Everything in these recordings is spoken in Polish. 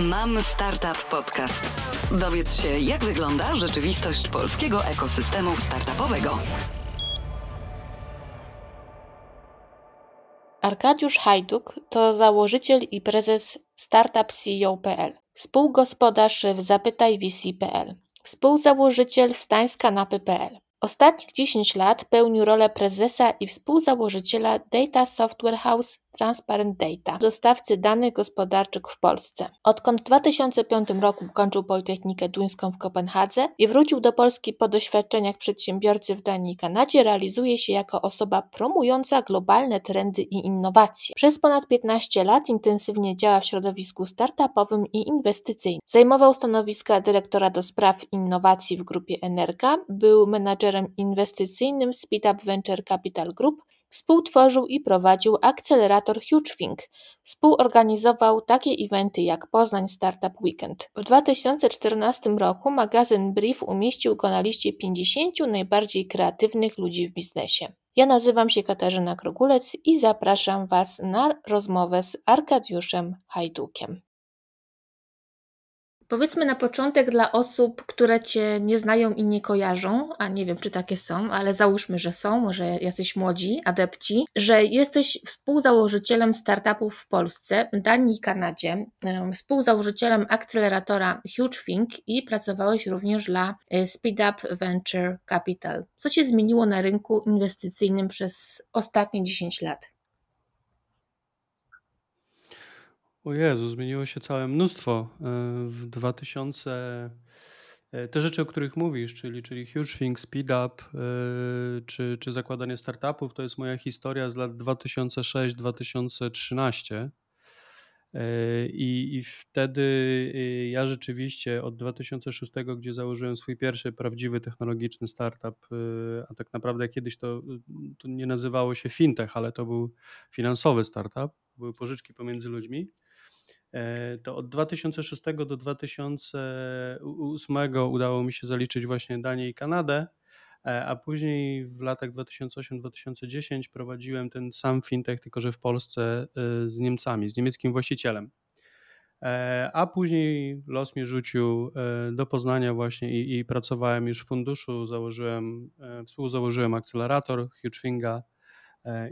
Mam Startup Podcast. Dowiedz się, jak wygląda rzeczywistość polskiego ekosystemu startupowego. Arkadiusz Hajduk to założyciel i prezes Startup CEO.pl, współgospodarz w Zapytaj VC.pl, współzałożyciel Wstań z kanapy.pl. Ostatnich 10 lat pełnił rolę prezesa i współzałożyciela Data Software House Transparent Data, dostawcy danych gospodarczych w Polsce. Odkąd w 2005 roku kończył Politechnikę Duńską w Kopenhadze i wrócił do Polski po doświadczeniach przedsiębiorcy w Danii i Kanadzie, realizuje się jako osoba promująca globalne trendy i innowacje. Przez ponad 15 lat intensywnie działa w środowisku startupowym i inwestycyjnym. Zajmował stanowiska dyrektora do spraw innowacji w grupie Energa, był menadżerem inwestycyjnym Speedup Venture Capital Group, współtworzył i prowadził akcelerator HugeThink współorganizował takie eventy jak Poznań Startup Weekend. W 2014 roku magazyn Brief umieścił go na liście 50 najbardziej kreatywnych ludzi w biznesie. Ja nazywam się Katarzyna Krogulec i zapraszam Was na rozmowę z Arkadiuszem Hajdukiem. Powiedzmy na początek dla osób, które Cię nie znają i nie kojarzą, a nie wiem, czy takie są, ale załóżmy, że są, może jacyś młodzi adepci, że jesteś współzałożycielem startupów w Polsce, Danii i Kanadzie, współzałożycielem akceleratora HugeThink i pracowałeś również dla e, Speedup Venture Capital. Co się zmieniło na rynku inwestycyjnym przez ostatnie 10 lat? O Jezu, zmieniło się całe mnóstwo. E, w 2000 e, te rzeczy, o których mówisz, czyli, czyli Huge Thing, Speed Up, e, czy, czy zakładanie startupów, to jest moja historia z lat 2006-2013. I, I wtedy ja rzeczywiście od 2006, gdzie założyłem swój pierwszy prawdziwy technologiczny startup, a tak naprawdę kiedyś to, to nie nazywało się fintech, ale to był finansowy startup, były pożyczki pomiędzy ludźmi to od 2006 do 2008 udało mi się zaliczyć właśnie Danię i Kanadę, e, a później w latach 2008-2010 prowadziłem ten sam fintech, tylko że w Polsce e, z Niemcami, z niemieckim właścicielem. A później los mnie rzucił do Poznania właśnie i, i pracowałem już w funduszu, założyłem, współzałożyłem akcelerator HugeFinga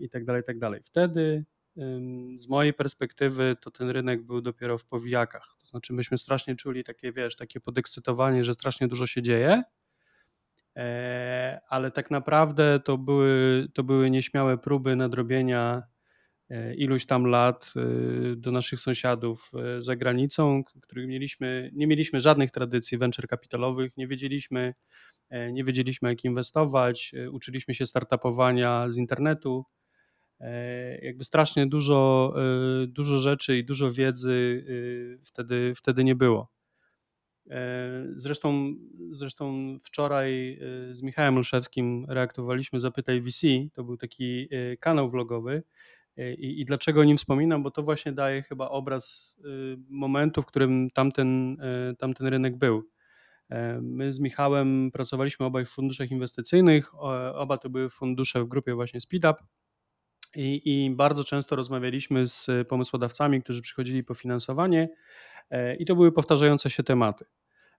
i tak dalej, tak dalej. Wtedy z mojej perspektywy to ten rynek był dopiero w powijakach. To znaczy myśmy strasznie czuli takie, wiesz, takie podekscytowanie, że strasznie dużo się dzieje, e, ale tak naprawdę to były, to były nieśmiałe próby nadrobienia e, iluś tam lat e, do naszych sąsiadów za granicą, których mieliśmy, nie mieliśmy żadnych tradycji venture kapitalowych, nie wiedzieliśmy, nie wiedzieliśmy jak inwestować, uczyliśmy się startupowania z internetu, jakby strasznie dużo, e, dużo rzeczy i dużo wiedzy e, wtedy, wtedy nie było. Zresztą, zresztą wczoraj z Michałem Olszewskim reaktowaliśmy Zapytaj VC, to był taki kanał vlogowy i, i dlaczego o nim wspominam, bo to właśnie daje chyba obraz momentu, w którym tamten, tamten rynek był. My z Michałem pracowaliśmy obaj w funduszach inwestycyjnych, oba to były fundusze w grupie właśnie SpeedUp i, I, bardzo często rozmawialiśmy z pomysłodawcami, którzy przychodzili po finansowanie, e, i to były powtarzające się tematy.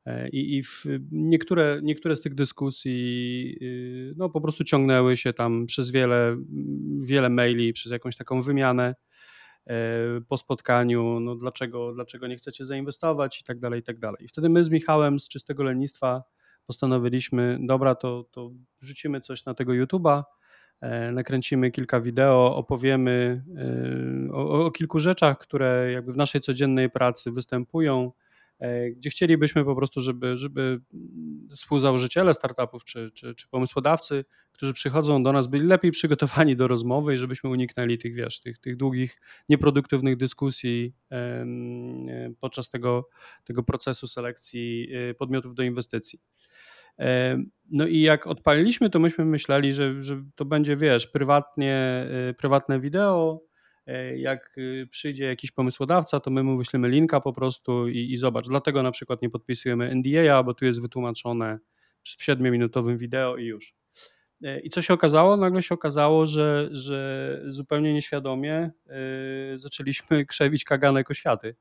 E, I, i niektóre, niektóre z tych dyskusji y, no, po prostu ciągnęły się tam przez wiele, wiele maili, przez jakąś taką wymianę e, po spotkaniu, no dlaczego, dlaczego nie chcecie zainwestować i tak dalej, i tak dalej. I wtedy my z Michałem z czystego lenistwa postanowiliśmy, dobra, to, to rzucimy coś na tego YouTube'a, nakręcimy kilka wideo, opowiemy e, o, o, kilku rzeczach, które jakby w naszej codziennej pracy występują, e, gdzie chcielibyśmy po prostu, żeby, żeby współzałożyciele startupów czy, czy, czy pomysłodawcy, którzy przychodzą do nas, byli lepiej przygotowani do rozmowy i żebyśmy uniknęli tych, wiesz, tych, tych długich, nieproduktywnych dyskusji podczas tego, tego procesu selekcji podmiotów do inwestycji. No i jak odpaliliśmy, to myśmy myśleli, że, że to będzie, wiesz, prywatnie, e, prywatne wideo. E, jak e, przyjdzie jakiś pomysłodawca, to my mu wyślemy linka po prostu i, i zobacz. Dlatego na przykład nie podpisujemy NDA, bo tu jest wytłumaczone w 7-minutowym wideo i już. I co się okazało? Nagle się okazało, że, że zupełnie nieświadomie zaczęliśmy krzewić kaganek oświaty.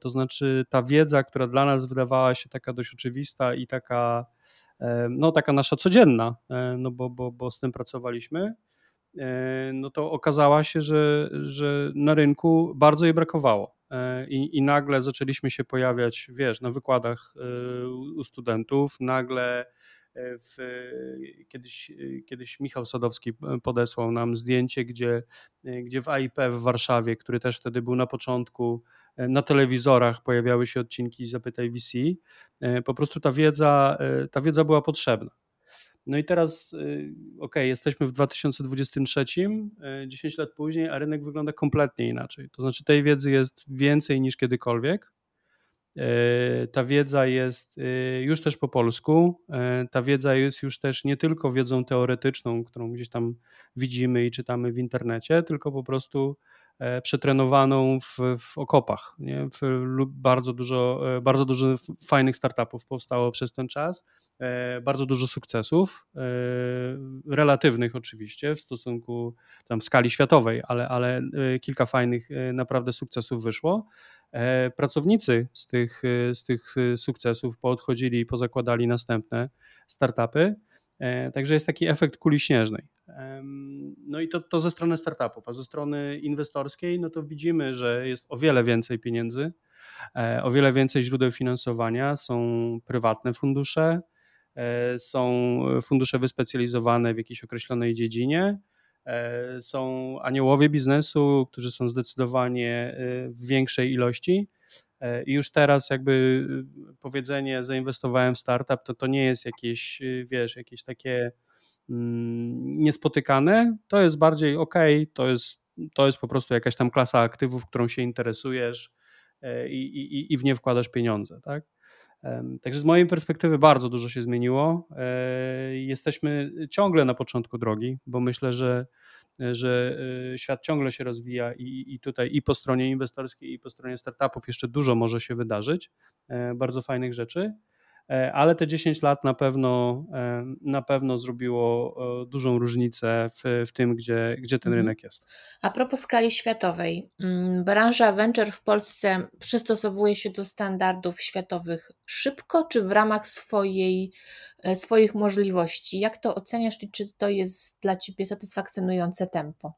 To znaczy ta wiedza, która dla nas wydawała się taka dość oczywista i taka, no, taka nasza codzienna, no bo, bo, bo z tym pracowaliśmy, E, no to okazała się, że, że na rynku bardzo jej brakowało. E, I, I nagle zaczęliśmy się pojawiać, wiesz, na wykładach e, u studentów, nagle w, kiedyś, kiedyś Michał Sadowski podesłał nam zdjęcie, gdzie, gdzie w AIP w Warszawie, który też wtedy był na początku, na telewizorach pojawiały się odcinki Zapytaj VC. Po prostu ta wiedza, ta wiedza była potrzebna. No i teraz, ok, jesteśmy w 2023, 10 y, lat później, a rynek wygląda kompletnie inaczej. To znaczy, tej wiedzy jest więcej niż kiedykolwiek. Y, ta wiedza jest już też po polsku. Ta wiedza jest już też nie tylko wiedzą teoretyczną, którą gdzieś tam widzimy i czytamy w internecie, tylko po prostu E, przetrenowaną w, w okopach. Nie? W, bardzo, dużo, e, bardzo dużo fajnych startupów powstało przez ten czas, e, bardzo dużo sukcesów, relatywnych oczywiście w stosunku tam w skali światowej, ale, ale kilka fajnych naprawdę sukcesów wyszło. Pracownicy z tych, z tych sukcesów poodchodzili i pozakładali następne startupy. Także jest taki efekt kuli śnieżnej. No i to, to ze strony startupów, a ze strony inwestorskiej, no to widzimy, że jest o wiele więcej pieniędzy, e, o wiele więcej źródeł finansowania, są prywatne fundusze, e, są fundusze wyspecjalizowane w jakiejś określonej dziedzinie, e, są aniołowie biznesu, którzy są zdecydowanie w większej ilości. I już teraz jakby powiedzenie zainwestowałem w startup, to to nie jest jakieś, wiesz, jakieś takie Mm, niespotykane, to jest bardziej ok, to jest, to jest po prostu jakaś tam klasa aktywów, którą się interesujesz e, i, i, i w nie wkładasz pieniądze. Tak? Także z mojej perspektywy bardzo dużo się zmieniło. E, jesteśmy ciągle na początku drogi, bo myślę, że, że e, świat ciągle się rozwija i, i tutaj i po stronie inwestorskiej, i po stronie startupów jeszcze dużo może się wydarzyć, bardzo fajnych rzeczy. E, ale te 10 lat na pewno, e, na pewno zrobiło e, dużą różnicę w, w tym, gdzie, gdzie ten mhm. rynek jest. A propos skali światowej, mm, branża venture w Polsce przystosowuje się do standardów światowych szybko, czy w ramach swojej, swoich możliwości? Jak to oceniasz i czy to jest dla Ciebie satysfakcjonujące tempo?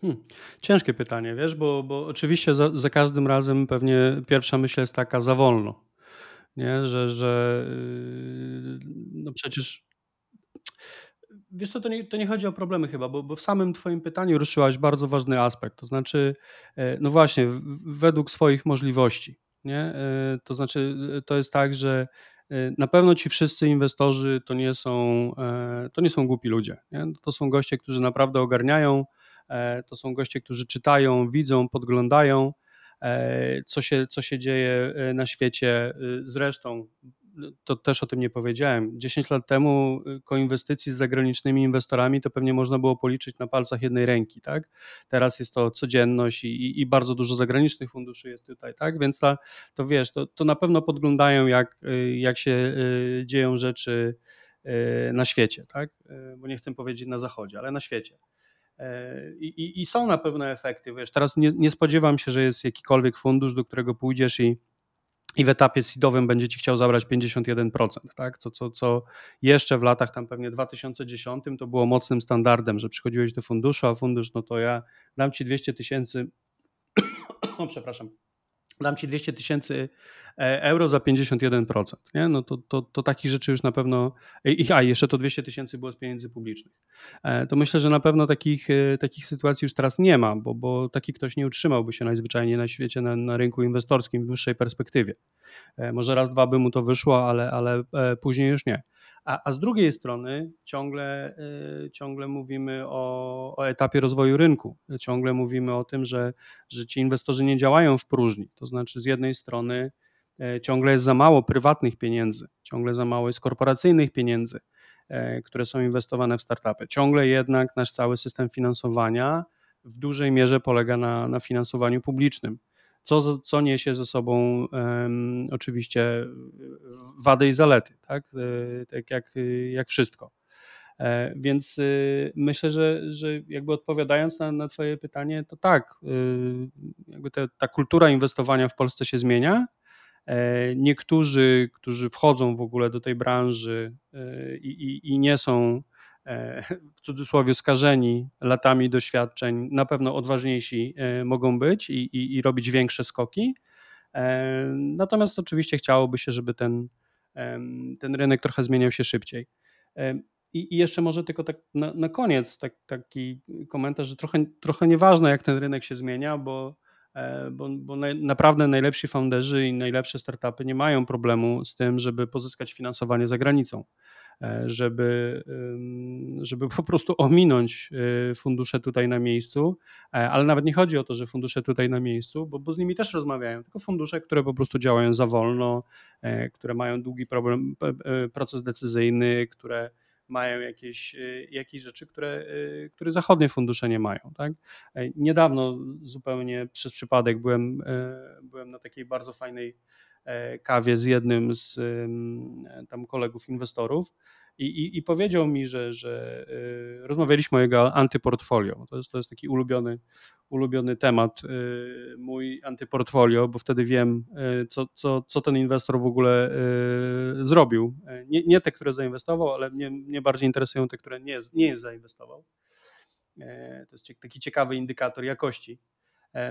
Hmm. Ciężkie pytanie, wiesz, bo, bo oczywiście za, za każdym razem pewnie pierwsza myśl jest taka za wolno nie? Że, że yy, no przecież wiesz co, to nie, to nie chodzi o problemy chyba, bo, bo w samym twoim pytaniu ruszyłaś bardzo ważny aspekt, to znaczy e, no właśnie według swoich możliwości, nie? E, to znaczy to jest tak, że e, na pewno ci wszyscy inwestorzy to nie są, to nie są głupi ludzie. Nie? To są goście, którzy naprawdę ogarniają, to są goście, którzy czytają, widzą, podglądają E, co się, co się dzieje e, na świecie. E, zresztą to też o tym nie powiedziałem. 10 lat temu koinwestycji z zagranicznymi inwestorami to pewnie można było policzyć na palcach jednej ręki, tak? Teraz jest to codzienność i, i bardzo dużo zagranicznych funduszy jest tutaj, tak? Więc ta, to wiesz, to, to na pewno podglądają jak, jak się dzieją rzeczy na świecie, tak? Bo nie chcę powiedzieć na zachodzie, ale na świecie. E, I, i, są na pewno efekty. Wiesz, teraz nie, nie, spodziewam się, że jest jakikolwiek fundusz, do którego pójdziesz i, i w etapie seedowym będzie ci chciał zabrać 51%, tak? Co, co, co jeszcze w latach tam pewnie 2010 to było mocnym standardem, że przychodziłeś do funduszu, a fundusz, no to ja dam ci 200 tysięcy, przepraszam, dam ci 200 tysięcy e, euro za 51%. Nie? No to, to, to takich rzeczy już na pewno. I, a jeszcze to 200 tysięcy było z pieniędzy publicznych. E, to myślę, że na pewno takich, e, takich sytuacji już teraz nie ma, bo, bo taki ktoś nie utrzymałby się najzwyczajniej na świecie, na, na rynku inwestorskim w dłuższej perspektywie. Może raz, dwa by mu to wyszło, ale, ale później już nie. A, a z drugiej strony ciągle, y, ciągle mówimy o, o etapie rozwoju rynku. Ciągle mówimy o tym, że, że ci inwestorzy nie działają w próżni. To znaczy, z jednej strony y, ciągle jest za mało prywatnych pieniędzy, ciągle za mało jest korporacyjnych pieniędzy, y, które są inwestowane w startupy. Ciągle jednak nasz cały system finansowania w dużej mierze polega na, na finansowaniu publicznym co, co niesie ze sobą um, oczywiście wady i zalety, tak, e, tak jak, jak wszystko. Więc myślę, że, że jakby odpowiadając na, na Twoje pytanie, to tak, jakby te, ta kultura inwestowania w Polsce się zmienia. Niektórzy, którzy wchodzą w ogóle do tej branży i, i, i nie są w cudzysłowie skażeni latami doświadczeń, na pewno odważniejsi mogą być i, i, i robić większe skoki. Natomiast oczywiście chciałoby się, żeby ten, ten rynek trochę zmieniał się szybciej. I, jeszcze może tylko tak na, na koniec tak, taki komentarz, że trochę, trochę nieważne jak ten rynek się zmienia, bo, e, bo, bo naprawdę najlepsi founderzy i najlepsze startupy nie mają problemu z tym, żeby pozyskać finansowanie za granicą. E, żeby, żeby po prostu ominąć e, fundusze tutaj na miejscu, e, ale nawet nie chodzi o to, że fundusze tutaj na miejscu, bo, bo z nimi też rozmawiają, tylko fundusze, które po prostu działają za wolno, które mają długi problem, proces decyzyjny, które mają jakieś, jakieś rzeczy, które, które zachodnie fundusze nie mają. Tak? Niedawno zupełnie przez przypadek byłem, byłem na takiej bardzo fajnej kawie z jednym z tam kolegów inwestorów i, i, i powiedział mi, że, że e, rozmawialiśmy o jego antyportfolio. To jest, to jest taki ulubiony, ulubiony temat e, mój antyportfolio, bo wtedy wiem, co, co, co ten inwestor w ogóle zrobił. Nie, nie te, które zainwestował, ale mnie, mnie bardziej interesują te, które nie, nie zainwestował. To jest taki ciekawy indikator jakości E,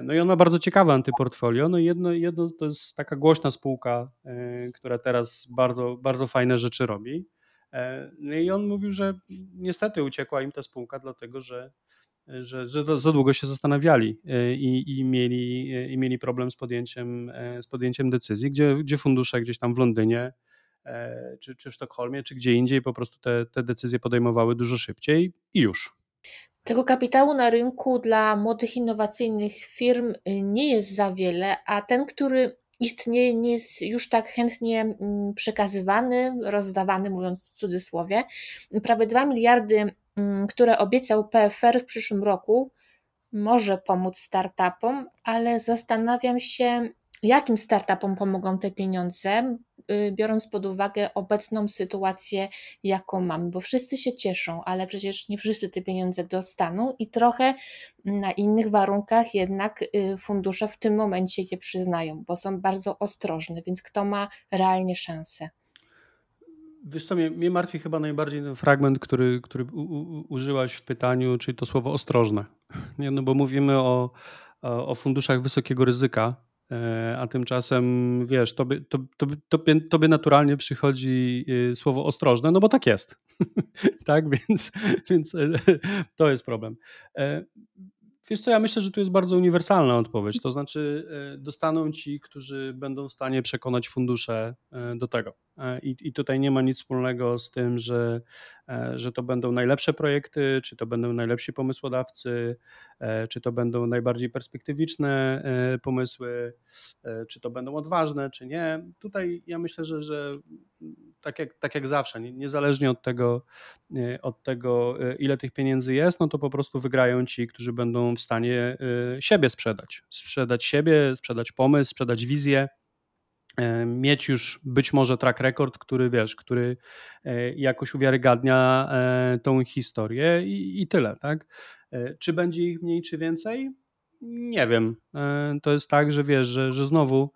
no i on ma bardzo ciekawe antyportfolio. No jedno, jedno to jest taka głośna spółka, e, która teraz bardzo, bardzo fajne rzeczy robi. E, no i on mówił, że niestety uciekła im ta spółka, dlatego że, że, że za długo się zastanawiali i, i, mieli, i mieli problem z podjęciem, z podjęciem decyzji, gdzie, gdzie fundusze gdzieś tam w Londynie czy, czy w Sztokholmie, czy gdzie indziej po prostu te, te decyzje podejmowały dużo szybciej i już. Tego kapitału na rynku dla młodych, innowacyjnych firm y, nie jest za wiele, a ten, który istnieje, nie jest już tak chętnie mm, przekazywany, rozdawany, mówiąc w cudzysłowie. Prawie 2 miliardy, mm, które obiecał PFR w przyszłym roku, może pomóc startupom, ale zastanawiam się, jakim startupom pomogą te pieniądze, biorąc pod uwagę obecną sytuację, jaką mamy, bo wszyscy się cieszą, ale przecież nie wszyscy te pieniądze dostaną i trochę na innych warunkach jednak y, fundusze w tym momencie je przyznają, bo są bardzo ostrożne, więc kto ma realnie szansę? Wiesz co, mnie, mnie martwi chyba najbardziej ten fragment, który, który u, u, użyłaś w pytaniu, czyli to słowo ostrożne. Nie, no bo mówimy o, o, funduszach wysokiego ryzyka, a tymczasem, wiesz, tobie, to, to, tobie, tobie naturalnie przychodzi y, słowo ostrożne, no bo tak jest. tak, więc, więc e, to jest problem. E, wiesz co, ja myślę, że tu jest bardzo uniwersalna odpowiedź, to znaczy dostaną ci, którzy będą w stanie przekonać fundusze do tego. I, I tutaj nie ma nic wspólnego z tym, że E, że to będą najlepsze projekty, czy to będą najlepsi pomysłodawcy, e, czy to będą najbardziej perspektywiczne e, pomysły, czy to będą odważne, czy nie. Tutaj ja myślę, że, że tak, jak, tak jak zawsze, niezależnie od tego, od tego, ile tych pieniędzy jest, no to po prostu wygrają ci, którzy będą w stanie siebie sprzedać. Sprzedać siebie, sprzedać pomysł, sprzedać wizję E, mieć już być może track record, który wiesz, który e, jakoś uwiarygadnia e, tą historię i, i tyle, tak? Czy będzie ich mniej, czy więcej? Nie wiem. To jest tak, że wiesz, że, że znowu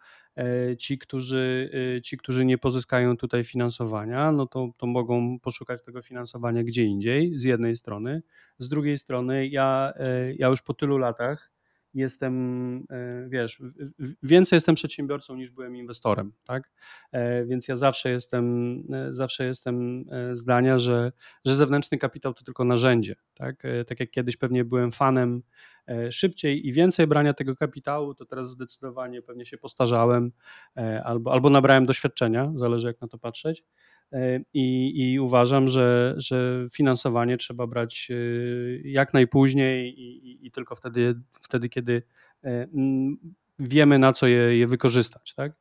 ci którzy, ci, którzy nie pozyskają tutaj finansowania, no to, to mogą poszukać tego finansowania gdzie indziej, z jednej strony. Z drugiej strony, ja, ja już po tylu latach jestem, e, wiesz, więcej jestem przedsiębiorcą niż byłem inwestorem, tak? E, więc ja zawsze jestem, e, zawsze jestem zdania, że, że zewnętrzny kapitał to tylko narzędzie, tak? Tak jak kiedyś pewnie byłem fanem szybciej i więcej brania tego kapitału, to teraz zdecydowanie pewnie się postarzałem albo, albo nabrałem doświadczenia, zależy jak na to patrzeć. E, I, I, uważam, że, że finansowanie trzeba brać e, jak najpóźniej i, i, tylko wtedy, wtedy, kiedy e, wiemy, na co je, je wykorzystać. Tak?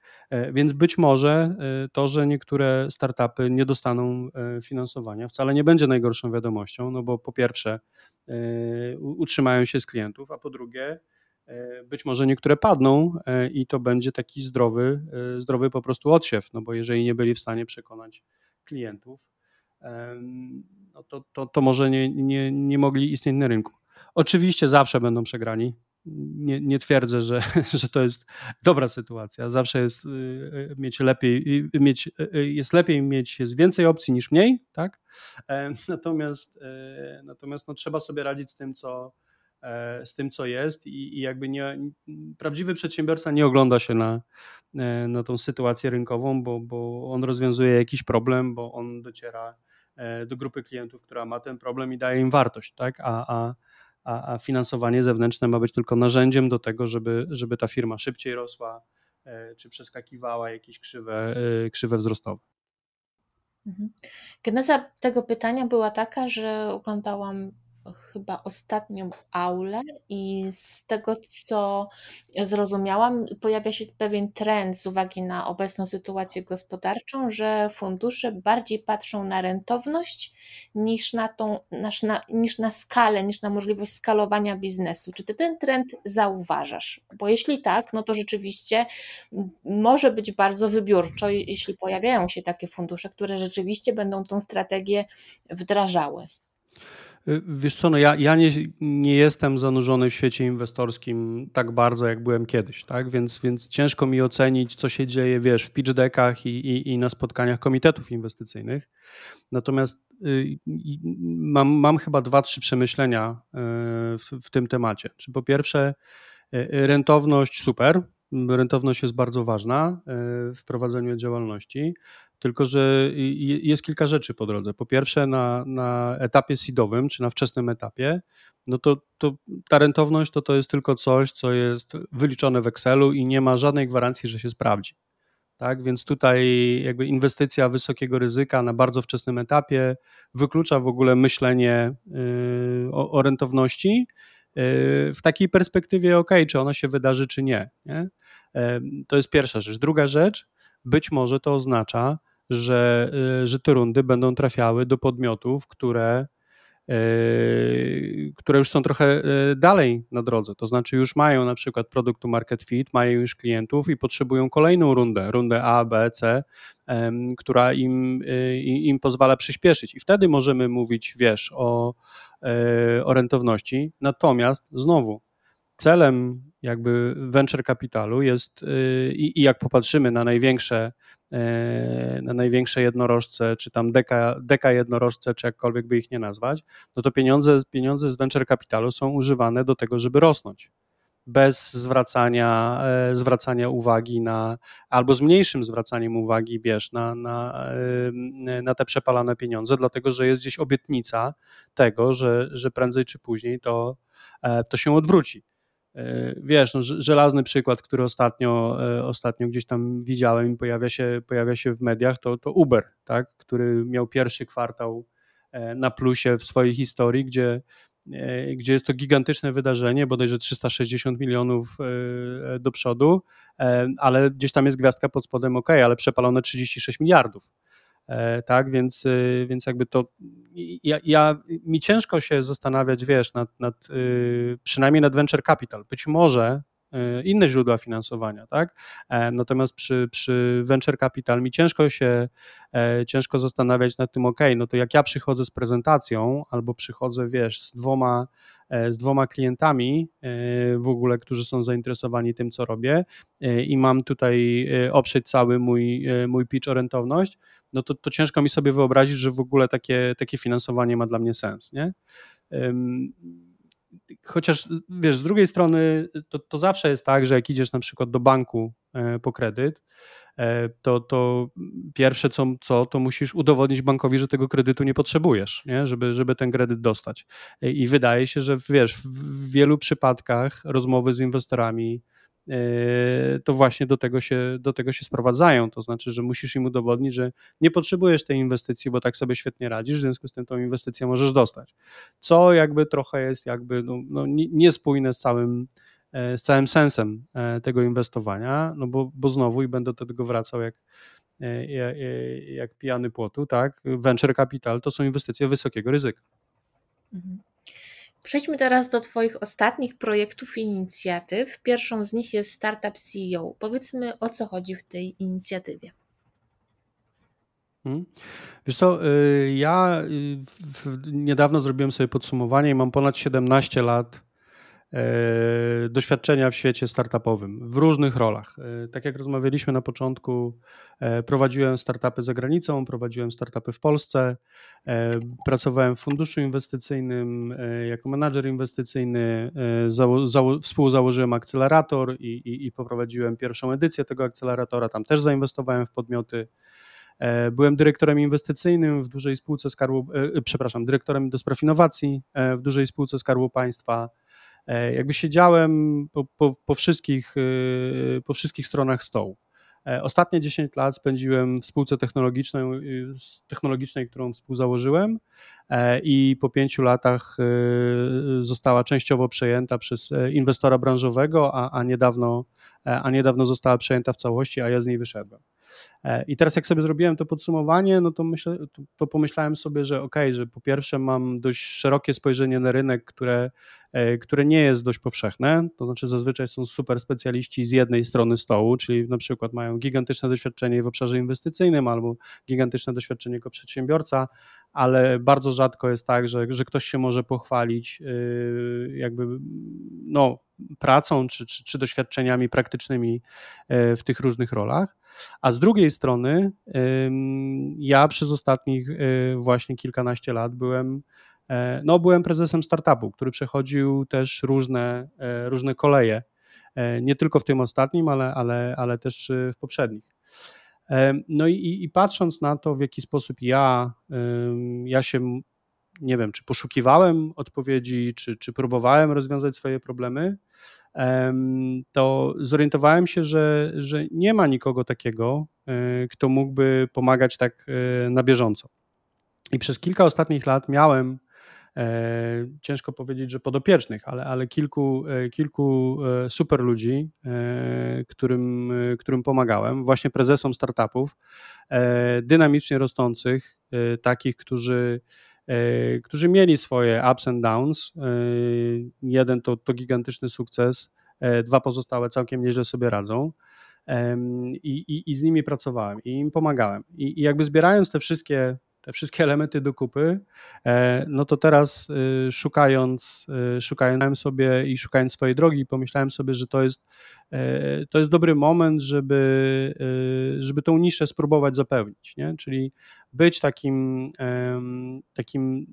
Więc być może to, że niektóre startupy nie dostaną finansowania, wcale nie będzie najgorszą wiadomością, no bo po pierwsze utrzymają się z klientów, a po drugie, być może niektóre padną i to będzie taki zdrowy, zdrowy po prostu odsiew, no bo jeżeli nie byli w stanie przekonać klientów, no to, to, to może nie, nie, nie mogli istnieć na rynku. Oczywiście zawsze będą przegrani. Nie, nie twierdzę, że, że to jest dobra sytuacja. Zawsze jest y, y, mieć lepiej, y, mieć, jest lepiej mieć jest więcej opcji niż mniej, tak? E, natomiast natomiast no, trzeba sobie radzić z tym, co, e, z tym, co jest i, i jakby nie, prawdziwy przedsiębiorca nie ogląda się na, e, na tą sytuację rynkową, bo, bo on rozwiązuje jakiś problem, bo on dociera do grupy klientów, która ma ten problem i daje im wartość, tak? A, a a, finansowanie zewnętrzne ma być tylko narzędziem do tego, żeby, żeby ta firma szybciej rosła, e, czy przeskakiwała jakieś krzywe, e, krzywe wzrostowe. Mhm. Geneza tego pytania była taka, że oglądałam chyba ostatnią aulę i z tego, co zrozumiałam, pojawia się pewien trend z uwagi na obecną sytuację gospodarczą, że fundusze bardziej patrzą na rentowność niż na, tą, niż na, niż na skalę, niż na możliwość skalowania biznesu. Czy ty ten trend zauważasz? Bo jeśli tak, no to rzeczywiście może być bardzo wybiórczo, jeśli pojawiają się takie fundusze, które rzeczywiście będą tą strategię wdrażały. Y, wiesz co, no ja, ja nie, nie jestem zanurzony w świecie inwestorskim tak bardzo, jak byłem kiedyś, tak? Więc, więc ciężko mi ocenić, co się dzieje, wiesz, w pitch deckach i, i, i na spotkaniach komitetów inwestycyjnych. Natomiast y, mam, mam chyba dwa, trzy przemyślenia y, w, w tym temacie. Czy po pierwsze, rentowność super, rentowność jest bardzo ważna w prowadzeniu działalności. Tylko, że jest kilka rzeczy po drodze. Po pierwsze, na, na etapie seedowym, czy na wczesnym etapie, no to, to ta rentowność to, to jest tylko coś, co jest wyliczone w Excelu i nie ma żadnej gwarancji, że się sprawdzi. Tak, więc tutaj jakby inwestycja wysokiego ryzyka na bardzo wczesnym etapie wyklucza w ogóle myślenie yy, o, o rentowności yy, w takiej perspektywie, ok, czy ona się wydarzy, czy nie. nie? Yy, to jest pierwsza rzecz. Druga rzecz, być może to oznacza, że, y, że te rundy będą trafiały do podmiotów, które, y, które już są trochę y, dalej na drodze, to znaczy już mają na przykład produktu market fit, mają już klientów i potrzebują kolejną rundę, rundę A, B, C, która im, im pozwala przyspieszyć. I wtedy możemy mówić, wiesz, o, o rentowności. Natomiast znowu, celem jakby venture kapitalu jest y, i, i jak popatrzymy na największe, e, na największe jednorożce, czy tam deka, deka jednorożce, czy jakkolwiek by ich nie nazwać, no to pieniądze, pieniądze z venture kapitalu są używane do tego, żeby rosnąć bez zwracania, e, zwracania uwagi na, albo z mniejszym zwracaniem uwagi, wiesz, na, na, e, na te przepalane pieniądze, dlatego że jest gdzieś obietnica tego, że, że prędzej czy później to, to się odwróci. E, wiesz, no, żelazny przykład, który ostatnio, e, ostatnio gdzieś tam widziałem i pojawia się, pojawia się w mediach, to, to Uber, tak, który miał pierwszy kwartał e, na plusie w swojej historii, gdzie, gdzie jest to gigantyczne wydarzenie, bodajże 360 milionów do przodu, ale gdzieś tam jest gwiazdka pod spodem, ok, ale przepalone 36 miliardów. E, tak, więc, y, więc jakby to ja, ja, mi ciężko się zastanawiać, wiesz, nad, nad, y, przynajmniej nad venture capital. Być może inne źródła finansowania, tak? E, natomiast przy, przy venture capital mi ciężko się, e, ciężko zastanawiać nad tym, ok, no to jak ja przychodzę z prezentacją albo przychodzę, wiesz, z dwoma, z dwoma klientami w ogóle, którzy są zainteresowani tym, co robię i mam tutaj oprzeć cały mój, mój pitch o rentowność, no to, to ciężko mi sobie wyobrazić, że w ogóle takie, takie finansowanie ma dla mnie sens, nie? Chociaż wiesz, z drugiej strony to, to zawsze jest tak, że jak idziesz na przykład do banku e, po kredyt, e, to, to pierwsze co, co, to musisz udowodnić bankowi, że tego kredytu nie potrzebujesz, nie? Żeby, żeby ten kredyt dostać. I wydaje się, że wiesz, w wielu przypadkach rozmowy z inwestorami, E, to właśnie do tego, się, do tego się sprowadzają. To znaczy, że musisz im udowodnić, że nie potrzebujesz tej inwestycji, bo tak sobie świetnie radzisz, w związku z tym tą inwestycję możesz dostać. Co jakby trochę jest jakby no, no niespójne z całym, e, z całym sensem e, tego inwestowania, no bo, bo znowu i będę do tego wracał jak, jak, jak pijany płotu, tak? Venture capital to są inwestycje wysokiego ryzyka. Mhm. Przejdźmy teraz do Twoich ostatnich projektów i inicjatyw. Pierwszą z nich jest Startup CEO. Powiedzmy, o co chodzi w tej inicjatywie. Hmm. Wiesz co, y, ja y, niedawno zrobiłem sobie podsumowanie i mam ponad 17 lat doświadczenia w świecie startupowym w różnych rolach. E, tak jak rozmawialiśmy na początku, e, prowadziłem startupy za granicą, prowadziłem startupy w Polsce, pracowałem w funduszu inwestycyjnym jako menadżer inwestycyjny, współzałożyłem akcelerator i, i, i poprowadziłem pierwszą edycję tego akceleratora. Tam też zainwestowałem w podmioty. Byłem dyrektorem inwestycyjnym w dużej spółce Skarbu, przepraszam, dyrektorem do spraw innowacji w dużej spółce Skarbu Państwa. E, jakby siedziałem po, po, po, wszystkich, e, po wszystkich stronach stołu. E, ostatnie 10 lat spędziłem w spółce technologicznej, technologicznej, którą współzałożyłem i po pięciu latach została częściowo przejęta przez inwestora branżowego, a, a, niedawno, a niedawno została przejęta w całości, a ja z niej wyszedłem. I teraz jak sobie zrobiłem to podsumowanie, no to, myślę, to pomyślałem sobie, że ok, że po pierwsze mam dość szerokie spojrzenie na rynek, które, e, które nie jest dość powszechne, to znaczy zazwyczaj są super specjaliści z jednej strony stołu, czyli na przykład mają gigantyczne doświadczenie w obszarze inwestycyjnym albo gigantyczne doświadczenie jako przedsiębiorca, ale bardzo rzadko jest tak, że, że ktoś się może pochwalić y, jakby no, pracą czy, czy, czy doświadczeniami praktycznymi e, w tych różnych rolach. A z drugiej strony, ja przez ostatnich e, właśnie kilkanaście lat byłem e, no, byłem prezesem startupu, który przechodził też różne, różne koleje. Nie tylko w tym ostatnim, ale, ale, ale też w poprzednich. No i, i patrząc na to, w jaki sposób ja, ja się, nie wiem, czy poszukiwałem odpowiedzi, czy, czy próbowałem rozwiązać swoje problemy, to zorientowałem się, że, że nie ma nikogo takiego, e, kto mógłby pomagać tak e, na bieżąco. I przez kilka ostatnich lat miałem E, ciężko powiedzieć, że podopiecznych, ale, ale kilku, kilku super ludzi, którym, którym pomagałem, właśnie prezesom startupów, dynamicznie rosnących, takich, którzy którzy mieli swoje ups and downs. Jeden to, to gigantyczny sukces, dwa pozostałe całkiem nieźle sobie radzą. I, i, i z nimi pracowałem i im pomagałem. I, I jakby zbierając te wszystkie te wszystkie elementy do kupy, e, no to teraz y, szukając, y, szukając sobie i szukając swojej drogi, pomyślałem sobie, że to jest, e, to jest dobry moment, żeby, y, żeby tą niszę spróbować zapełnić, nie? czyli być takim, takim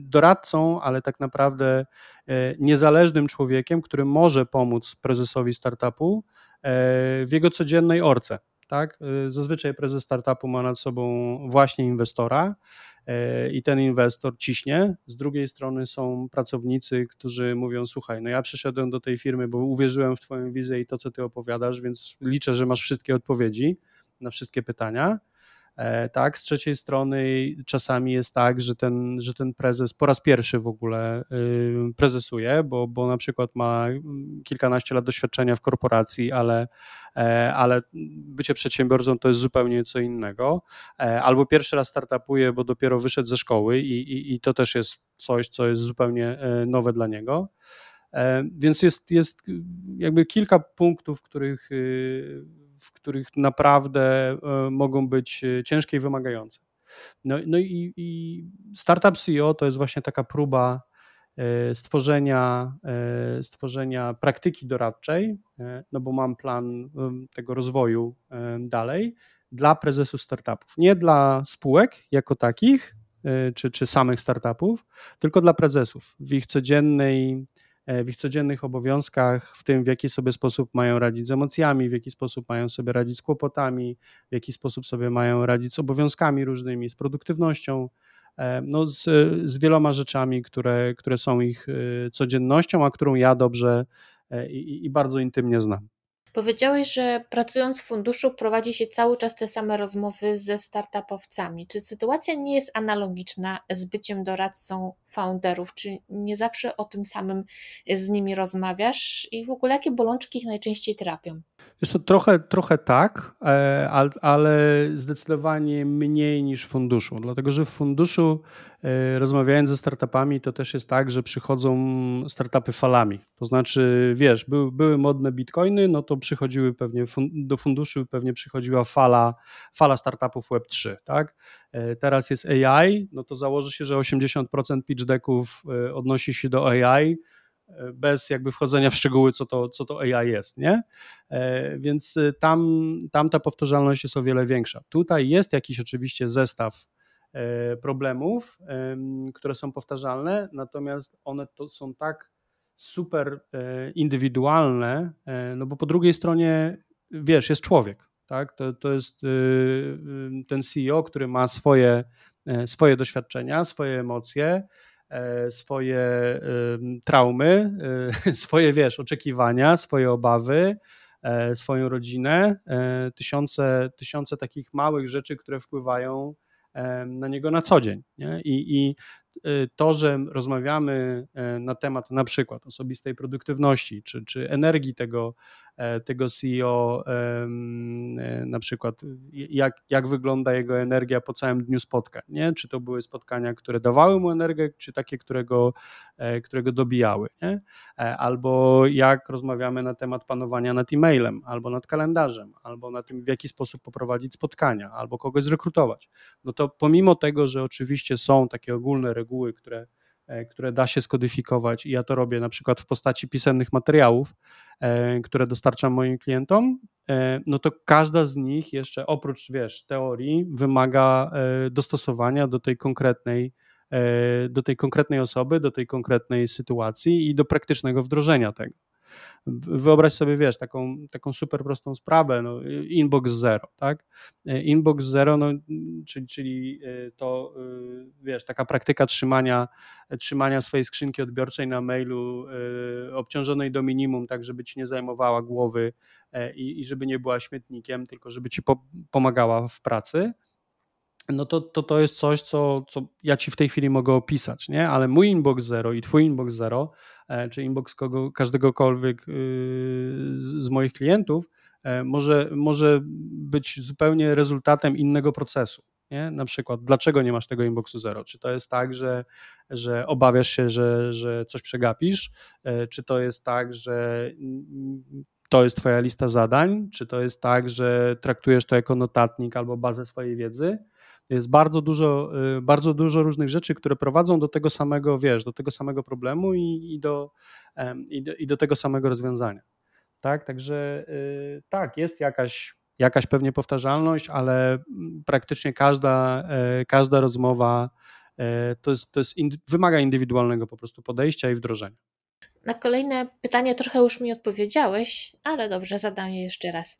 doradcą, ale tak naprawdę e, niezależnym człowiekiem, który może pomóc prezesowi startupu w jego codziennej orce tak? Y, zazwyczaj prezes startupu ma nad sobą właśnie inwestora y, i ten inwestor ciśnie. Z drugiej strony są pracownicy, którzy mówią: Słuchaj, no ja przyszedłem do tej firmy, bo uwierzyłem w Twoją wizję i to, co Ty opowiadasz, więc liczę, że masz wszystkie odpowiedzi na wszystkie pytania. E, tak, z trzeciej strony czasami jest tak, że ten, że ten prezes po raz pierwszy w ogóle y, prezesuje, bo, bo na przykład ma kilkanaście lat doświadczenia w korporacji, ale, e, ale bycie przedsiębiorcą to jest zupełnie co innego. E, albo pierwszy raz startupuje, bo dopiero wyszedł ze szkoły i, i, i to też jest coś, co jest zupełnie nowe dla niego. Więc jest, jest jakby kilka punktów, których y, w których naprawdę e, mogą być e, ciężkie i wymagające. No, no i, i Startup CEO to jest właśnie taka próba e, stworzenia, stworzenia praktyki doradczej, no bo mam plan tego rozwoju dalej dla prezesów startupów. Nie dla spółek jako takich, czy, czy samych startupów, tylko dla prezesów w ich codziennej w ich codziennych obowiązkach, w tym w jaki sobie sposób mają radzić z emocjami, w jaki sposób mają sobie radzić z kłopotami, w jaki sposób sobie mają radzić z obowiązkami różnymi, z produktywnością, e, no z, z wieloma rzeczami, które, które są ich e, codziennością, a którą ja dobrze i, i bardzo intymnie znam. Powiedziałeś, że pracując w funduszu prowadzi się cały czas te same rozmowy ze startupowcami. Czy sytuacja nie jest analogiczna z byciem doradcą founderów? Czy nie zawsze o tym samym z nimi rozmawiasz? I w ogóle jakie bolączki ich najczęściej trapią? Wiesz to trochę, trochę tak, e, ale zdecydowanie mniej niż w funduszu, dlatego że w funduszu e, rozmawiając ze startupami to też jest tak, że przychodzą startupy falami. To znaczy, wiesz, były, były modne bitcoiny, no to przychodziły pewnie do funduszu pewnie przychodziła fala, fala startupów Web3, tak? E, teraz jest AI, no to założy się, że 80% pitch decków odnosi się do AI, bez jakby wchodzenia w szczegóły, co to, co to AI jest, nie? E, więc y, tam, tam ta powtarzalność jest o wiele większa. Tutaj jest jakiś oczywiście zestaw e, problemów, które są powtarzalne, natomiast one to są tak super e, indywidualne, no bo po drugiej stronie, wiesz, jest człowiek, tak? To, to jest y, y, ten CEO, który ma swoje, swoje doświadczenia, swoje emocje, swoje traumy, e, swoje, wiesz, oczekiwania, swoje obawy, e, swoją rodzinę, tysiące, tysiące takich małych rzeczy, które wpływają na niego na co dzień. Nie? I, I to, że rozmawiamy na temat na przykład osobistej produktywności czy, czy energii tego, E, tego CEO, e, na przykład jak, jak wygląda jego energia po całym dniu spotkań, nie? czy to były spotkania, które dawały mu energię, czy takie, którego, e, którego dobijały, nie? albo jak rozmawiamy na temat panowania nad e-mailem, albo nad kalendarzem, albo na tym, w jaki sposób poprowadzić spotkania, albo kogoś zrekrutować. No to pomimo tego, że oczywiście są takie ogólne reguły, które E, które da się skodyfikować i ja to robię na przykład w postaci pisemnych materiałów, e, które dostarczam moim klientom, e, no to każda z nich jeszcze oprócz, wiesz, teorii wymaga dostosowania do tej konkretnej do tej konkretnej osoby, do tej konkretnej sytuacji i do praktycznego wdrożenia tego. Wyobraź sobie, wiesz, taką, taką super prostą sprawę, no, inbox zero, tak? Inbox zero, no, czyli, czyli e, to, e, wiesz, taka praktyka trzymania, trzymania swojej skrzynki odbiorczej na mailu e, obciążonej do minimum, tak żeby ci nie zajmowała głowy i, i żeby nie była śmietnikiem, tylko żeby ci po, pomagała w pracy no to, to to jest coś, co, co ja ci w tej chwili mogę opisać, nie? Ale mój inbox zero i twój inbox zero E, czy inbox kogo, każdegokolwiek y, z, z moich klientów e, może, może być zupełnie rezultatem innego procesu. Nie? Na przykład, dlaczego nie masz tego inboxu zero? Czy to jest tak, że, że obawiasz się, że, że coś przegapisz? E, czy to jest tak, że to jest Twoja lista zadań? Czy to jest tak, że traktujesz to jako notatnik albo bazę swojej wiedzy? Jest bardzo dużo, y, bardzo dużo różnych rzeczy, które prowadzą do tego samego, wiesz, do tego samego problemu i, i, do, i, do, i do tego samego rozwiązania. Tak, także y, tak, jest jakaś, jakaś pewnie powtarzalność, ale mm, praktycznie każda, e, każda rozmowa e, to jest, to jest wymaga indywidualnego po prostu podejścia i wdrożenia. Na kolejne pytanie trochę już mi odpowiedziałeś, ale dobrze, zadam je jeszcze raz.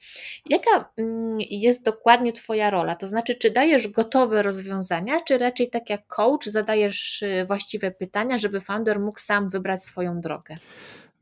Jaka mm, jest dokładnie Twoja rola? To znaczy, czy dajesz gotowe rozwiązania, czy raczej tak jak coach zadajesz y, właściwe pytania, żeby founder mógł sam wybrać swoją drogę?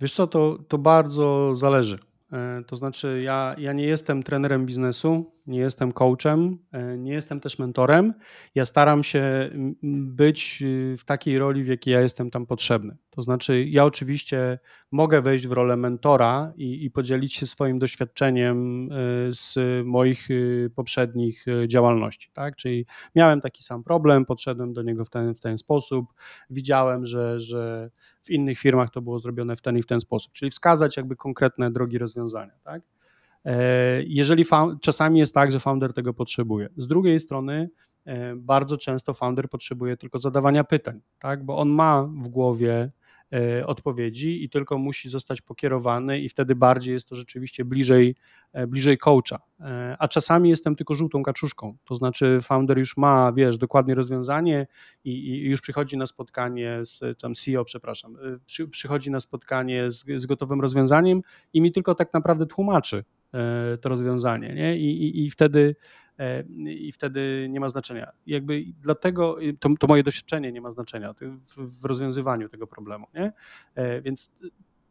Wiesz co, to, to bardzo zależy. E, to znaczy, ja, ja nie jestem trenerem biznesu, nie jestem coachem, e, nie jestem też mentorem. Ja staram się być y, w takiej roli, w jakiej ja jestem tam potrzebny. To znaczy, ja oczywiście mogę wejść w rolę mentora i, i podzielić się swoim doświadczeniem e, z moich y, poprzednich działalności. Tak? Czyli miałem taki sam problem, podszedłem do niego w ten, w ten sposób, widziałem, że, że w innych firmach to było zrobione w ten i w ten sposób. Czyli wskazać jakby konkretne drogi rozwiązania. Tak? E, jeżeli czasami jest tak, że founder tego potrzebuje. Z drugiej strony, e, bardzo często founder potrzebuje tylko zadawania pytań, tak? bo on ma w głowie e, odpowiedzi i tylko musi zostać pokierowany i wtedy bardziej jest to rzeczywiście bliżej, bliżej coacha. A czasami jestem tylko żółtą kaczuszką, to znaczy founder już ma, wiesz, dokładnie rozwiązanie i, i już przychodzi na spotkanie z, tam CEO, przepraszam, przy, przychodzi na spotkanie z, z gotowym rozwiązaniem i mi tylko tak naprawdę tłumaczy, to rozwiązanie. Nie? I, i, I, wtedy, e, I wtedy nie ma znaczenia. Jakby dlatego to, to moje doświadczenie nie ma znaczenia w, w rozwiązywaniu tego problemu. Nie? E, więc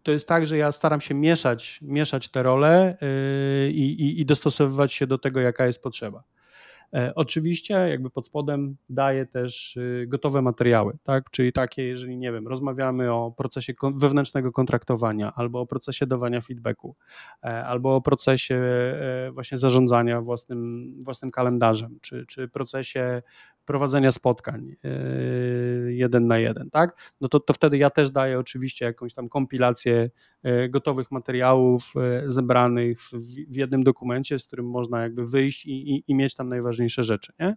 to jest tak, że ja staram się mieszać, mieszać te role i, i, i dostosowywać się do tego, jaka jest potrzeba. E, oczywiście jakby pod spodem daje też y, gotowe materiały, tak? czyli takie, jeżeli nie wiem, rozmawiamy o procesie wewnętrznego kontraktowania albo o procesie dawania feedbacku, e, albo o procesie e, właśnie zarządzania własnym, własnym kalendarzem, czy, czy procesie prowadzenia spotkań jeden na jeden, tak? No to, to wtedy ja też daję oczywiście jakąś tam kompilację gotowych materiałów zebranych w, w jednym dokumencie, z którym można jakby wyjść i, i, i mieć tam najważniejsze rzeczy. Nie?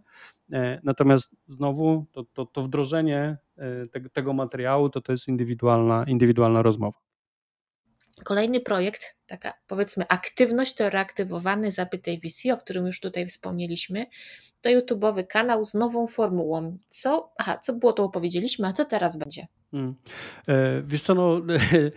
E, natomiast znowu to, to, to wdrożenie e, tego, tego materiału to, to jest indywidualna, indywidualna rozmowa. Kolejny projekt, taka powiedzmy aktywność to reaktywowany Zapytaj VC, o którym już tutaj wspomnieliśmy, to YouTube'owy kanał z nową formułą. Co, aha, co było to opowiedzieliśmy, a co teraz będzie? Hmm. E, wiesz co, no,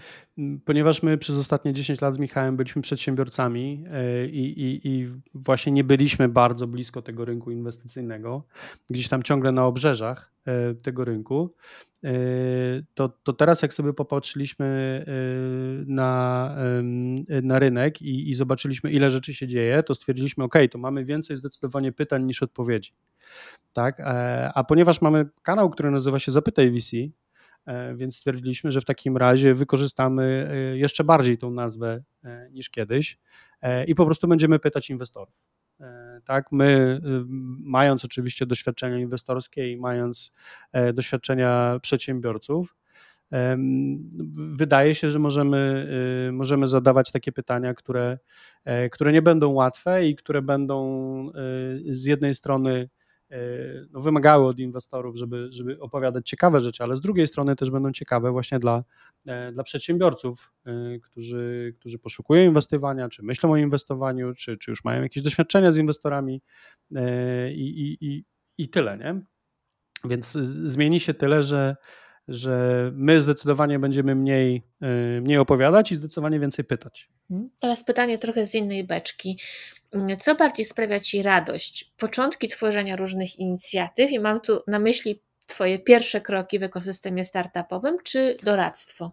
ponieważ my przez ostatnie 10 lat z Michałem byliśmy przedsiębiorcami e, i, i, i, właśnie nie byliśmy bardzo blisko tego rynku inwestycyjnego, gdzieś tam ciągle na obrzeżach e, tego rynku, to, to teraz jak sobie popatrzyliśmy na, na rynek i, i zobaczyliśmy ile rzeczy się dzieje, to stwierdziliśmy, ok, to mamy więcej zdecydowanie pytań niż odpowiedzi. Tak? A ponieważ mamy kanał, który nazywa się Zapytaj VC, więc stwierdziliśmy, że w takim razie wykorzystamy e, jeszcze bardziej tą nazwę e, niż kiedyś i po prostu będziemy pytać inwestorów. Tak, my, mając oczywiście doświadczenia inwestorskie i mając doświadczenia przedsiębiorców, wydaje się, że możemy, możemy zadawać takie pytania, które, które nie będą łatwe i które będą z jednej strony E, no, wymagały od inwestorów, żeby, żeby opowiadać ciekawe rzeczy, ale z drugiej strony też będą ciekawe właśnie dla, e, dla przedsiębiorców, e, którzy, którzy poszukują inwestowania, czy myślą o inwestowaniu, czy, czy już mają jakieś doświadczenia z inwestorami i, i, i, i tyle, nie? Więc zmieni się tyle, że, że my zdecydowanie będziemy mniej, mniej opowiadać i zdecydowanie więcej pytać. Mhm. Teraz pytanie trochę z innej beczki. Co bardziej sprawia Ci radość? Początki tworzenia różnych inicjatyw i mam tu na myśli Twoje pierwsze kroki w ekosystemie startupowym, czy doradztwo?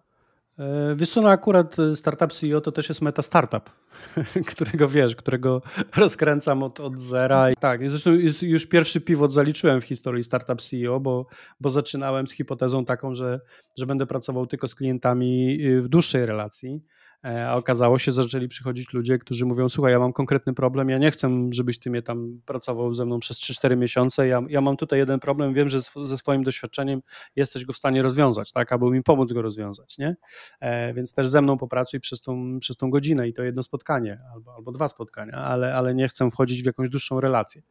E, wiesz co, no akurat e, Startup CEO to też jest meta startup, którego wiesz, którego rozkręcam od, od zera. I tak, zresztą już pierwszy pivot zaliczyłem w historii Startup CEO, bo, bo zaczynałem z hipotezą taką, że, że będę pracował tylko z klientami y, w dłuższej relacji. E, a okazało się, że zaczęli przychodzić ludzie, którzy mówią, słuchaj, ja mam konkretny problem, ja nie chcę, żebyś ty mnie tam pracował ze mną przez 3-4 miesiące, ja, ja mam tutaj jeden problem, wiem, że ze swoim doświadczeniem jesteś go w stanie rozwiązać, tak, albo mi pomóc go rozwiązać, nie? E, więc też ze mną popracuj przez tą, przez tą godzinę i to jedno spotkanie, albo, albo dwa spotkania, ale, ale nie chcę wchodzić w jakąś dłuższą relację.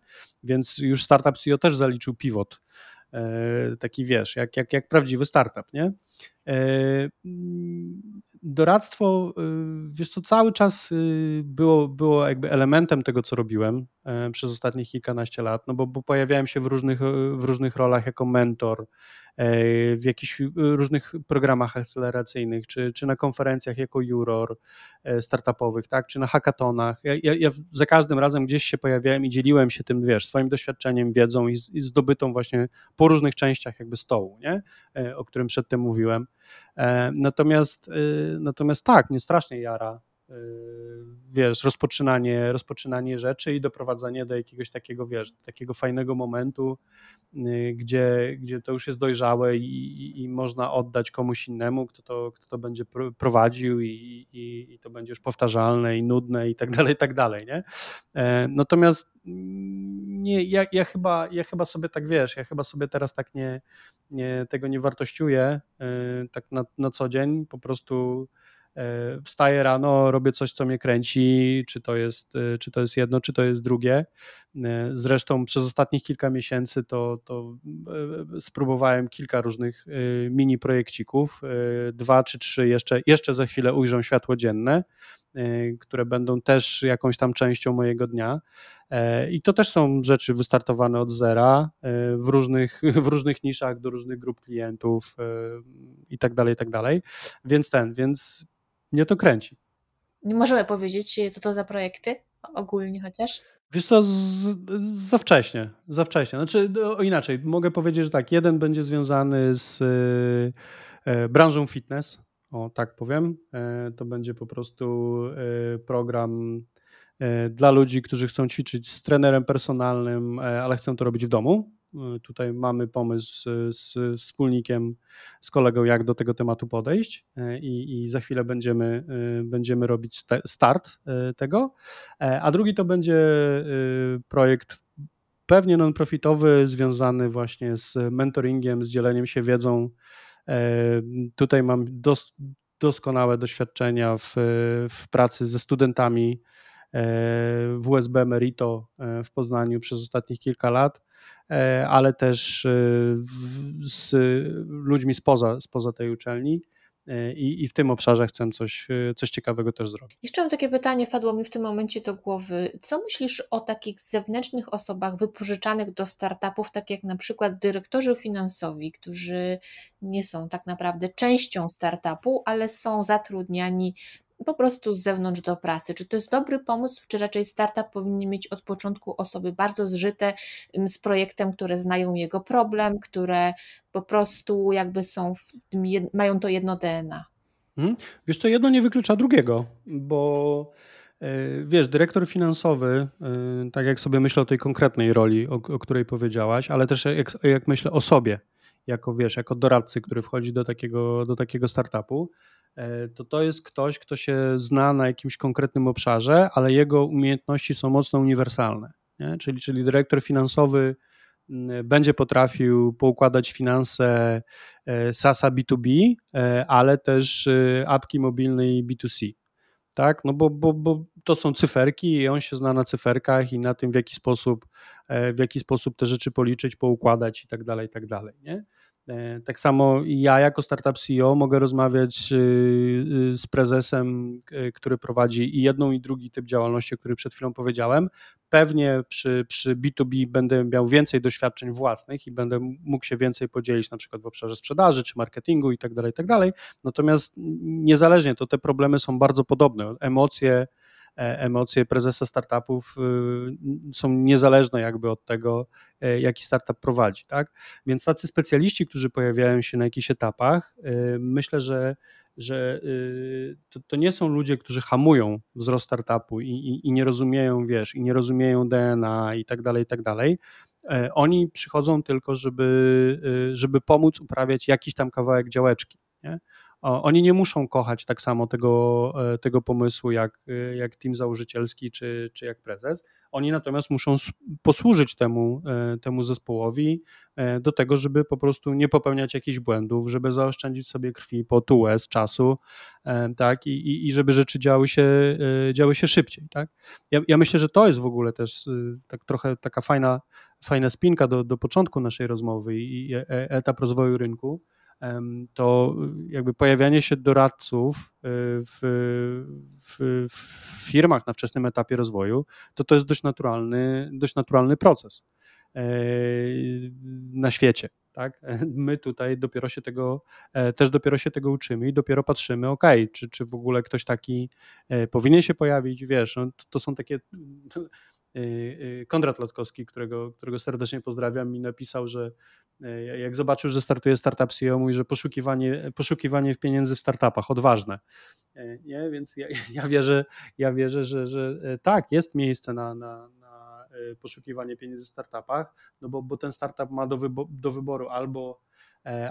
Więc już Startup CEO też zaliczył pivot, e, taki wiesz, jak, jak, jak prawdziwy startup, nie? E, doradztwo, y, wiesz co, cały czas y, było, było jakby elementem tego, co robiłem e, przez ostatnich kilkanaście lat, no bo, bo pojawiałem się w różnych, w różnych rolach jako mentor, e, w jakichś różnych programach akceleracyjnych, czy, czy na konferencjach jako juror startupowych, tak, czy na hackathonach. Ja, ja, ja za każdym razem gdzieś się pojawiałem i dzieliłem się tym, wiesz, swoim doświadczeniem, wiedzą i, i zdobytą właśnie po różnych częściach jakby stołu, nie? o którym przedtem mówiłem. E, natomiast, y, natomiast tak, nie strasznie jara wiesz, rozpoczynanie, rozpoczynanie rzeczy i doprowadzenie do jakiegoś takiego, wiesz, takiego fajnego momentu, y, gdzie, gdzie to już jest dojrzałe i, i można oddać komuś innemu, kto to, kto to będzie prowadził i, i, i to będzie już powtarzalne i nudne i tak dalej, i tak dalej, nie? E, natomiast nie, ja, ja, chyba, ja chyba sobie tak, wiesz, ja chyba sobie teraz tak nie, nie tego nie wartościuję tak na, na co dzień, po prostu wstaję rano, robię coś, co mnie kręci, czy to jest, e, czy to jest jedno, czy to jest drugie. E, zresztą przez ostatnich kilka miesięcy to, to spróbowałem kilka różnych mini projekcików. Dwa czy trzy jeszcze, jeszcze za chwilę ujrzą światło dzienne które będą też jakąś tam częścią mojego dnia. I to też są rzeczy wystartowane od zera w różnych, w różnych niszach do różnych grup klientów i tak dalej, i tak dalej. Więc ten, więc mnie to kręci. Nie możemy powiedzieć, co to za projekty, ogólnie chociaż? Wiesz co, z, za wcześnie, za wcześnie. Znaczy, o inaczej, mogę powiedzieć, że tak, jeden będzie związany z e, e branżą fitness, o tak powiem. E, to będzie po prostu e, program dla ludzi, którzy chcą ćwiczyć z trenerem personalnym, ale chcą to robić w domu. Tutaj mamy pomysł z wspólnikiem, z kolegą, jak do tego tematu podejść i, i za chwilę będziemy, będziemy robić start tego. A drugi to będzie projekt pewnie non-profitowy, związany właśnie z mentoringiem, z dzieleniem się wiedzą. Tutaj mam dos, doskonałe doświadczenia w, w pracy ze studentami w USB Merito w Poznaniu przez ostatnich kilka lat, ale też z ludźmi spoza, spoza tej uczelni. E, i, i w tym obszarze chcę coś, e, coś ciekawego też zrobić. Jeszcze mam takie pytanie, wpadło mi w tym momencie do głowy. Co myślisz o takich zewnętrznych osobach wypożyczanych do startupów, tak jak na przykład dyrektorzy finansowi, którzy nie są tak naprawdę częścią startupu, ale są zatrudniani po prostu z zewnątrz do pracy. Czy to jest dobry pomysł, czy raczej startup powinien mieć od początku osoby bardzo zżyte z projektem, które znają jego problem, które po prostu jakby są, tym, mają to jedno DNA? Hmm. Wiesz co, jedno nie wyklucza drugiego, bo e, wiesz, dyrektor finansowy, e, tak jak sobie myślę o tej konkretnej roli, o, o której powiedziałaś, ale też jak, jak myślę o sobie, jako wiesz, jako doradcy, który wchodzi do takiego, do takiego startupu, to to jest ktoś, kto się zna na jakimś konkretnym obszarze, ale jego umiejętności są mocno uniwersalne. Nie? Czyli, czyli dyrektor finansowy będzie potrafił poukładać finanse e, SASA B2B, e, ale też apki mobilnej B2C. Tak? No bo, bo, bo to są cyferki i on się zna na cyferkach i na tym, w jaki sposób, w jaki sposób te rzeczy policzyć, poukładać i tak dalej, i tak dalej. Nie? E, tak samo ja jako startup CEO mogę rozmawiać y, y, z prezesem, który prowadzi i jedną i drugi typ działalności, o którym przed chwilą powiedziałem. Pewnie przy, przy B2B będę miał więcej doświadczeń własnych i będę mógł się więcej podzielić na przykład w obszarze sprzedaży czy marketingu i tak dalej, i tak. Natomiast niezależnie to te problemy są bardzo podobne. Emocje, E, emocje prezesa startupów y, są niezależne jakby od tego, e, jaki startup prowadzi. Tak? Więc tacy specjaliści, którzy pojawiają się na jakichś etapach, y, myślę, że że y, to, to, nie są ludzie, którzy hamują wzrost startupu i, i, i, nie rozumieją, wiesz, i nie rozumieją DNA i tak dalej, i tak dalej. E, oni przychodzą tylko, żeby, żeby pomóc uprawiać jakiś tam kawałek działeczki. Nie? Oni nie muszą kochać tak samo tego, e, tego pomysłu jak, e, jak team założycielski czy, czy jak prezes. Oni natomiast muszą posłużyć temu, e, temu zespołowi do tego, żeby po prostu nie popełniać jakichś błędów, żeby zaoszczędzić sobie krwi, potu, łez, czasu, tak, i, i żeby rzeczy działy się, działy się szybciej, tak. Ja, ja myślę, że to jest w ogóle też tak trochę taka fajna, fajna spinka do, do początku naszej rozmowy i etap rozwoju rynku, to jakby pojawianie się doradców y, w, w, w, firmach na wczesnym etapie rozwoju, to to jest dość naturalny, dość naturalny proces e, na świecie. Tak? My tutaj dopiero się tego, e, też dopiero się tego uczymy i dopiero patrzymy, ok, czy, czy w ogóle ktoś taki e, powinien się pojawić, wiesz, no, to, to są takie Y, y, Konrad Lotkowski, którego, którego serdecznie pozdrawiam, mi napisał, że y, jak zobaczył, że startuje startup CEO, mówi, że poszukiwanie, poszukiwanie pieniędzy w startupach, odważne. Nie? Więc ja, ja wierzę, ja wierzę że, że tak, jest miejsce na, na, na poszukiwanie pieniędzy w startupach, no bo, bo ten startup ma do, wybo- do wyboru albo E,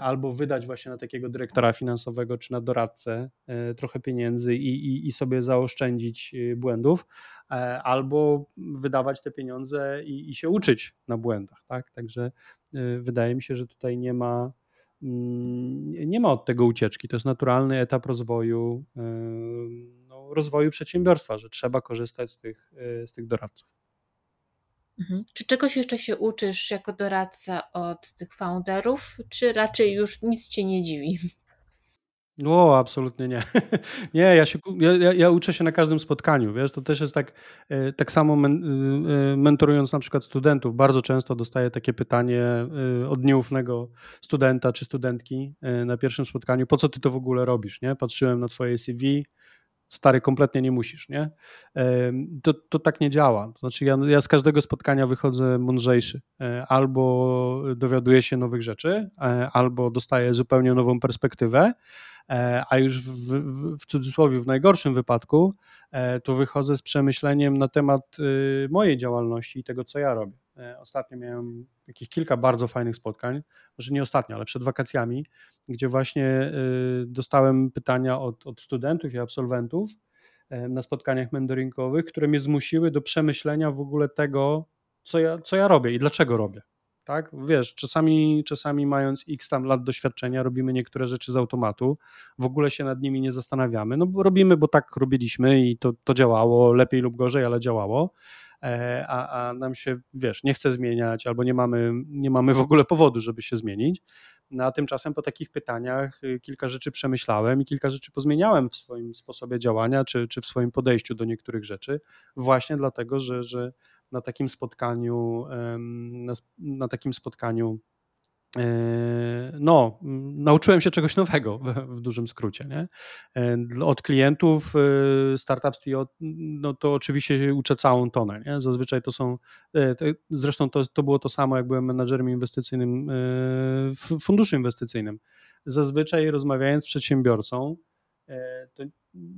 albo wydać właśnie na takiego dyrektora finansowego czy na doradcę e, trochę pieniędzy i, i, i sobie zaoszczędzić e, błędów, albo wydawać te pieniądze i, i się uczyć na błędach. Tak? Także wydaje mi się, że tutaj nie ma, mm, nie ma od tego ucieczki. To jest naturalny etap rozwoju, no, rozwoju przedsiębiorstwa, że trzeba korzystać z tych, z tych doradców. Mhm. Czy czegoś jeszcze się uczysz jako doradca od tych founderów, czy raczej już nic cię nie dziwi? O, absolutnie nie. nie, ja, się, ja, ja uczę się na każdym spotkaniu, wiesz, to też jest tak, e, tak samo men, e, e, mentorując na przykład studentów, bardzo często dostaję takie pytanie od nieufnego studenta czy studentki na pierwszym spotkaniu, po co ty to w ogóle robisz, nie? Patrzyłem na twoje CV, stary, kompletnie nie musisz, nie? To, to tak nie działa. To znaczy, ja, ja z każdego spotkania wychodzę mądrzejszy. E, albo dowiaduję się nowych rzeczy, e, albo dostaję zupełnie nową perspektywę, e, a już w, w, w cudzysłowie, w najgorszym wypadku, to wychodzę z przemyśleniem na temat y, mojej działalności i tego, co ja robię. Ostatnio miałem jakieś kilka bardzo fajnych spotkań, może nie ostatnio, ale przed wakacjami, gdzie właśnie y, dostałem pytania od, od studentów i absolwentów na spotkaniach mentoringowych, które mnie zmusiły do przemyślenia w ogóle tego, co ja, co ja robię i dlaczego robię. Tak? Wiesz, czasami, czasami mając x tam lat doświadczenia, robimy niektóre rzeczy z automatu, w ogóle się nad nimi nie zastanawiamy. No bo robimy, bo tak robiliśmy i to, to działało, lepiej lub gorzej, ale działało. E, a, a nam się, wiesz, nie chce zmieniać, albo nie mamy, nie mamy w ogóle powodu, żeby się zmienić. No a tymczasem po takich pytaniach y, kilka rzeczy przemyślałem i kilka rzeczy pozmieniałem w swoim sposobie działania, czy, czy w swoim podejściu do niektórych rzeczy, właśnie dlatego, że, że na takim spotkaniu, na, na takim spotkaniu no, nauczyłem się czegoś nowego w, dużym skrócie. Nie? E, od klientów e, Startup Studio, no to oczywiście uczę całą tonę. Nie? Zazwyczaj to są, zresztą to, to było to samo, jak byłem menadżerem inwestycyjnym w funduszu inwestycyjnym. Zazwyczaj rozmawiając z przedsiębiorcą, to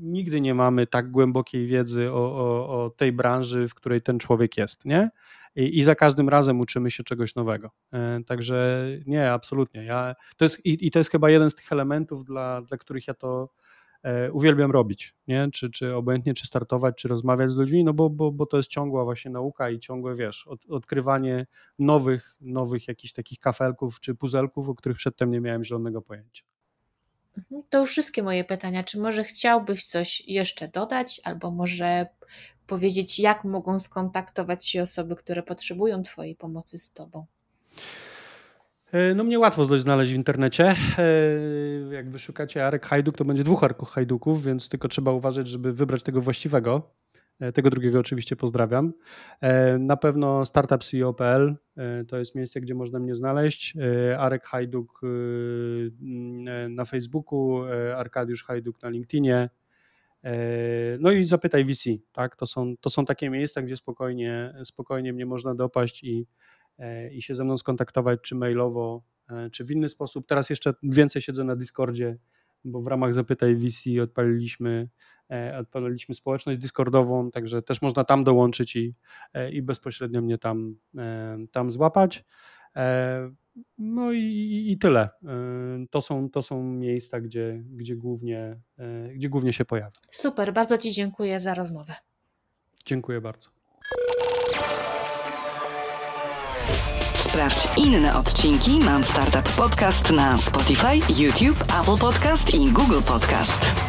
nigdy nie mamy tak głębokiej wiedzy o, o, o tej branży, w której ten człowiek jest, nie? I, I, za każdym razem uczymy się czegoś nowego. E, także nie, absolutnie. Ja, to jest, i, i, to jest chyba jeden z tych elementów, dla, dla których ja to e, uwielbiam robić, nie? Czy, czy obojętnie, czy startować, czy rozmawiać z ludźmi, no bo, bo, bo to jest ciągła właśnie nauka i ciągłe, wiesz, od, odkrywanie nowych, nowych jakichś takich kafelków czy puzelków, o których przedtem nie miałem zielonego pojęcia. Mhm, to już wszystkie moje pytania. Czy może chciałbyś coś jeszcze dodać, albo może powiedzieć, jak mogą skontaktować się osoby, które potrzebują Twojej pomocy z Tobą? E, no mnie łatwo znaleźć w internecie. E, jak wyszukacie Arek Hajduk, to będzie dwóch Arków Hajduków, więc tylko trzeba uważać, żeby wybrać tego właściwego. E, tego drugiego oczywiście pozdrawiam. Na pewno startupceo.pl to jest miejsce, gdzie można mnie znaleźć. Arek Hajduk na Facebooku, Arkadiusz Hajduk na LinkedInie. No i zapytaj VC, tak? To są, to są takie miejsca, gdzie spokojnie, spokojnie mnie można dopaść i, i się ze mną skontaktować, czy mailowo, czy w inny sposób. Teraz jeszcze więcej siedzę na Discordzie, bo w ramach Zapytaj VC odpaliliśmy E, odpaliliśmy społeczność Discordową, także też można tam dołączyć i, e, i bezpośrednio mnie tam, e, tam złapać. No i, i tyle. To są, to są miejsca, gdzie, gdzie, głównie, gdzie głównie się pojawia. Super, bardzo Ci dziękuję za rozmowę. Dziękuję bardzo. Sprawdź inne odcinki Mam Startup Podcast na Spotify, YouTube, Apple Podcast i Google Podcast.